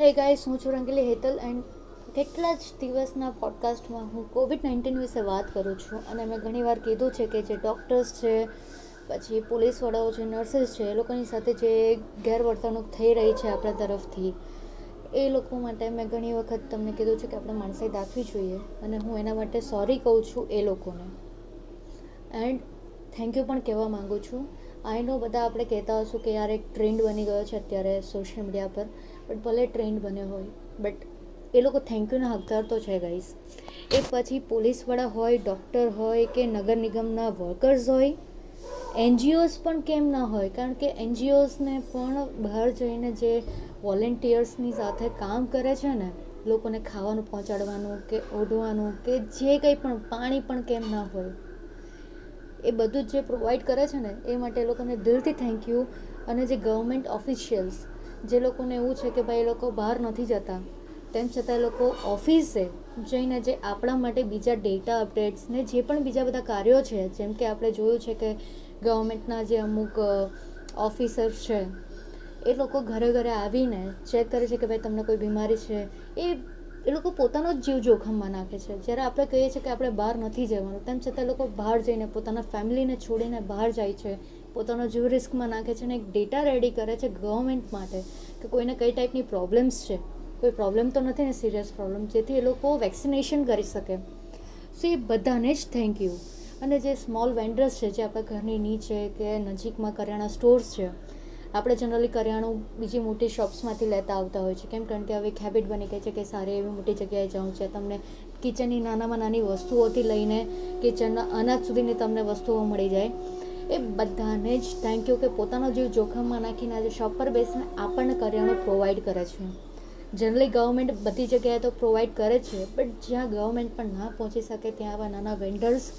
હે ગાઈસ હું છું રંગીલી હેતલ એન્ડ કેટલા જ દિવસના પોડકાસ્ટમાં હું કોવિડ નાઇન્ટીન વિશે વાત કરું છું અને મેં ઘણીવાર કીધું છે કે જે ડૉક્ટર્સ છે, પછી પોલીસવાળાઓ છે નર્સિસ છે, એ લોકોની સાથે જે ગેરવર્તણૂક થઈ રહી છે આપણા તરફથી, એ લોકો માટે મેં ઘણી વખત તમને કીધું છે કે આપણે માણસાઈ દાખવી જોઈએ અને હું એના માટે સોરી કહું છું એ લોકોને. એન્ડ થેન્ક યુ પણ કહેવા માગું છું. આઈ નો બધા આપણે કહેતા હશું કે યાર એક ટ્રેન્ડ બની ગયો છે અત્યારે સોશિયલ મીડિયા પર. બટ ભલે ટ્રેન્ડ બન્યો હોય, બટ એ લોકો થેન્ક યુના હકદાર તો છે ગાઈસ એ પછી પોલીસવાળા હોય ડૉક્ટર હોય કે નગર નિગમના વર્કર્સ હોય એનજીઓઝ પણ કેમ ના હોય? કારણ કે એનજીઓઝને પણ બહાર જઈને જે વોલેન્ટિયર્સની સાથે કામ કરે છે ને, લોકોને ખાવાનું પહોંચાડવાનું કે ઓઢવાનું કે જે કંઈ પણ પાણી પણ કેમ ના હોય, એ બધું જ પ્રોવાઈડ કરે છે ને, એ માટે એ લોકોને દિલથી થેન્ક યુ અને જે ગવર્મેન્ટ ઓફિશિયલ્સ જે લોકોને એવું છે કે ભાઈ એ લોકો બહાર નથી જતા, તેમ છતાં એ લોકો ઓફિસે જઈને જે આપણા માટે બીજા ડેટા અપડેટ્સ ને જે પણ બીજા બધા કાર્યો છે, જેમ કે આપણે જોયું છે કે ગવર્મેન્ટના જે અમુક ઓફિસર્સ છે, એ લોકો ઘરે ઘરે આવીને ચેક કરે છે કે ભાઈ તમને કોઈ બીમારી છે, એ એ લોકો પોતાનો જ જીવ જોખમમાં નાખે છે. જ્યારે આપણે કહીએ છીએ કે આપણે બહાર નથી જવાનું, તેમ છતાં લોકો બહાર જઈને પોતાના ફેમિલીને છોડીને બહાર જાય છે. પોતાનો જીવ રિસ્કમાં નાખે છે અને એક ડેટા રેડી કરે છે ગવર્મેન્ટ માટે કે કોઈને કઈ ટાઈપની પ્રોબ્લેમ્સ છે. કોઈ પ્રોબ્લેમ તો નથી ને સિરિયસ પ્રોબ્લેમ, જેથી એ લોકો વેક્સિનેશન કરી શકે. સો એ બધાને જ થેન્ક યુ. અને જે સ્મોલ વેન્ડર્સ છે, જે આપણા ઘરની નીચે કે નજીકમાં કરિયાણા સ્ટોર્સ છે આપણે જનરલી કરિયાણું બીજી મોટી શોપ્સમાંથી લેતા આવતા હોય છે. કેમ કારણ કે હવે એક હેબિટ બની ગઈ છે કે સારી એવી મોટી જગ્યાએ જવું છે, તમને કિચનની નાનામાં નાની વસ્તુઓથી લઈને કિચનના અનાજ સુધીની તમને વસ્તુઓ મળી જાય. એ બધાને જ થેન્ક યુ કે પોતાનો જીવ જોખમમાં નાખીને આજે શોપ પર બેસીને આપણને કરિયાણું પ્રોવાઈડ કરે છે. જનરલી ગવર્મેન્ટ બધી જગ્યાએ તો પ્રોવાઈડ કરે છે બટ જ્યાં ગવર્મેન્ટ પણ ના પહોંચી શકે ત્યાં આવા નાના વેન્ડર્સ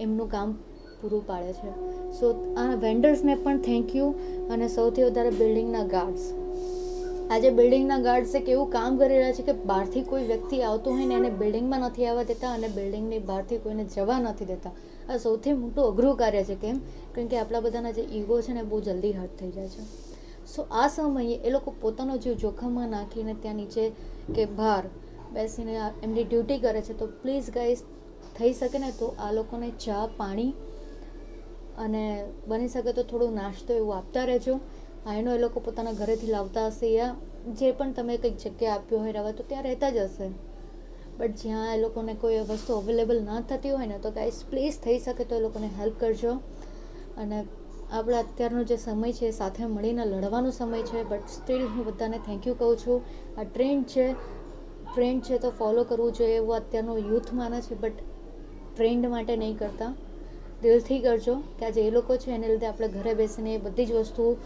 એમનું કામ પૂરું પાડે છે. સો આ વેન્ડર્સને પણ થેન્ક યુ અને સૌથી વધારે બિલ્ડિંગના ગાર્ડ્સ આજે બિલ્ડિંગના ગાર્ડ્સ એક એવું કામ કરી રહ્યા છે કે બહારથી કોઈ વ્યક્તિ આવતો હોય ને એને બિલ્ડિંગમાં નથી આવવા દેતા અને બિલ્ડિંગની બહારથી કોઈને જવા નથી દેતા. આ સૌથી મોટું અઘરું કાર્ય છે કેમ? કારણ કે આપણા બધાના જે ઈગો છે ને બહુ જલ્દી હર્ટ થઈ જાય છે. સો આ સમયે એ લોકો પોતાનો જીવ જોખમમાં નાખીને ત્યાં નીચે કે બહાર બેસીને એમની ડ્યુટી કરે છે. તો પ્લીઝ ગાઈઝ થઈ શકે ને તો આ લોકોને ચા, પાણી અને બની શકે તો થોડું નાસ્તો એવું આપતા રહેજો. આઈનો એ લોકો પોતાના ઘરેથી લાવતા હશે યા જે પણ તમે કંઈક જગ્યાએ આપ્યો હોય રહેવા, તો ત્યાં રહેતા જ હશે. બટ જ્યાં એ લોકોને કોઈ વસ્તુ અવેલેબલ ના થતી હોય ને, તો ગાઈસ પ્લીઝ થઈ શકે તો એ લોકોને હેલ્પ કરજો. અને આપણે અત્યારનો જે સમય છે સાથે મળીને લડવાનો સમય છે બટ સ્ટીલ હું બધાને થેન્ક યુ કહું છું. આ ટ્રેન્ડ છે ટ્રેન્ડ છે તો ફોલો કરવું જોઈએ એવું અત્યારનો યુથ માને છે બટ ટ્રેન્ડ માટે નહીં કરતા. દિલથી કરજો કે આજે એ લોકો છે, એને લીધે આપણે ઘરે બેસીને બધી જ વસ્તુ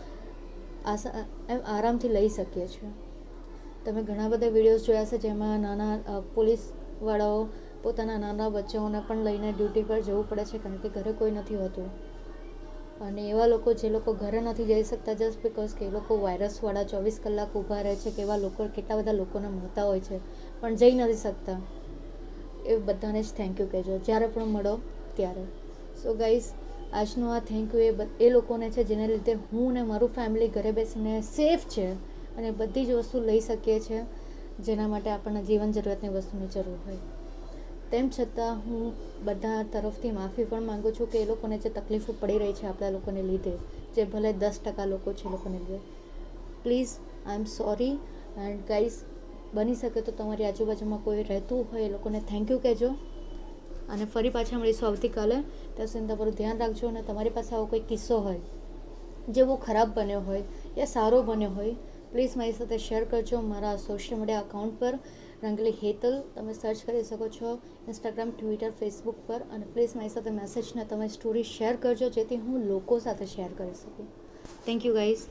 એમ આરામથી લઈ શકીએ છીએ. તમે ઘણા બધા વિડીયોઝ જોયા છે, જેમાં નાના પોલીસવાળાઓ પોતાના નાના બચ્ચાઓને પણ લઈને ડ્યુટી પર જવું પડે છે, કારણ કે ઘરે કોઈ નથી હોતું. અને એવા લોકો જે લોકો ઘરે નથી જઈ શકતા જસ્ટ બિકોઝ કે એ લોકો વાયરસવાળા ચોવીસ કલાક ઊભા રહે છે, કે એવા લોકો, કેટલા બધા લોકોને મળતા હોય છે, પણ જઈ નથી શકતા. એ બધાને જ થેન્ક યુ કહેજો. જ્યારે પણ મળો, ત્યારે. સો ગાઈઝ આજનો આ થેન્ક યુ એ એ લોકોને છે જેને લીધે હું ને મારું ફેમિલી ઘરે બેસીને સેફ છે અને બધી જ વસ્તુ લઈ શકીએ છીએ જેના માટે આપણને જીવન જરૂરિયાતની વસ્તુની જરૂર હોય. તેમ છતાં હું બધા તરફથી માફી પણ માગું છું કે એ લોકોને જે તકલીફો પડી રહી છે આપણા લોકોને લીધે, જે ભલે દસ ટકા લોકો છે લોકોને લીધે. Please I am sorry and guys બની શકે તો તમારી આજુબાજુમાં કોઈ રહેતું હોય એ લોકોને થેન્ક યુ કહેજો. અને ફરી પાછા મળીશું આવતીકાલે. ત્યાં સુધી તમારું ધ્યાન રાખજો અને તમારી પાસે આવો કોઈ કિસ્સો હોય, જે બહુ ખરાબ બન્યો હોય યા સારો બન્યો હોય પ્લીઝ મારી સાથે શેર કરજો મારા સોશિયલ મીડિયા અકાઉન્ટ પર. રંગલી હેતલ, તમે સર્ચ કરી શકો છો ઇન્સ્ટાગ્રામ ટ્વિટર ફેસબુક પર. અને પ્લીઝ મારી સાથે મેસેજને તમે સ્ટોરી શેર કરજો, જેથી હું લોકો સાથે શેર કરી શકું. Thank you guys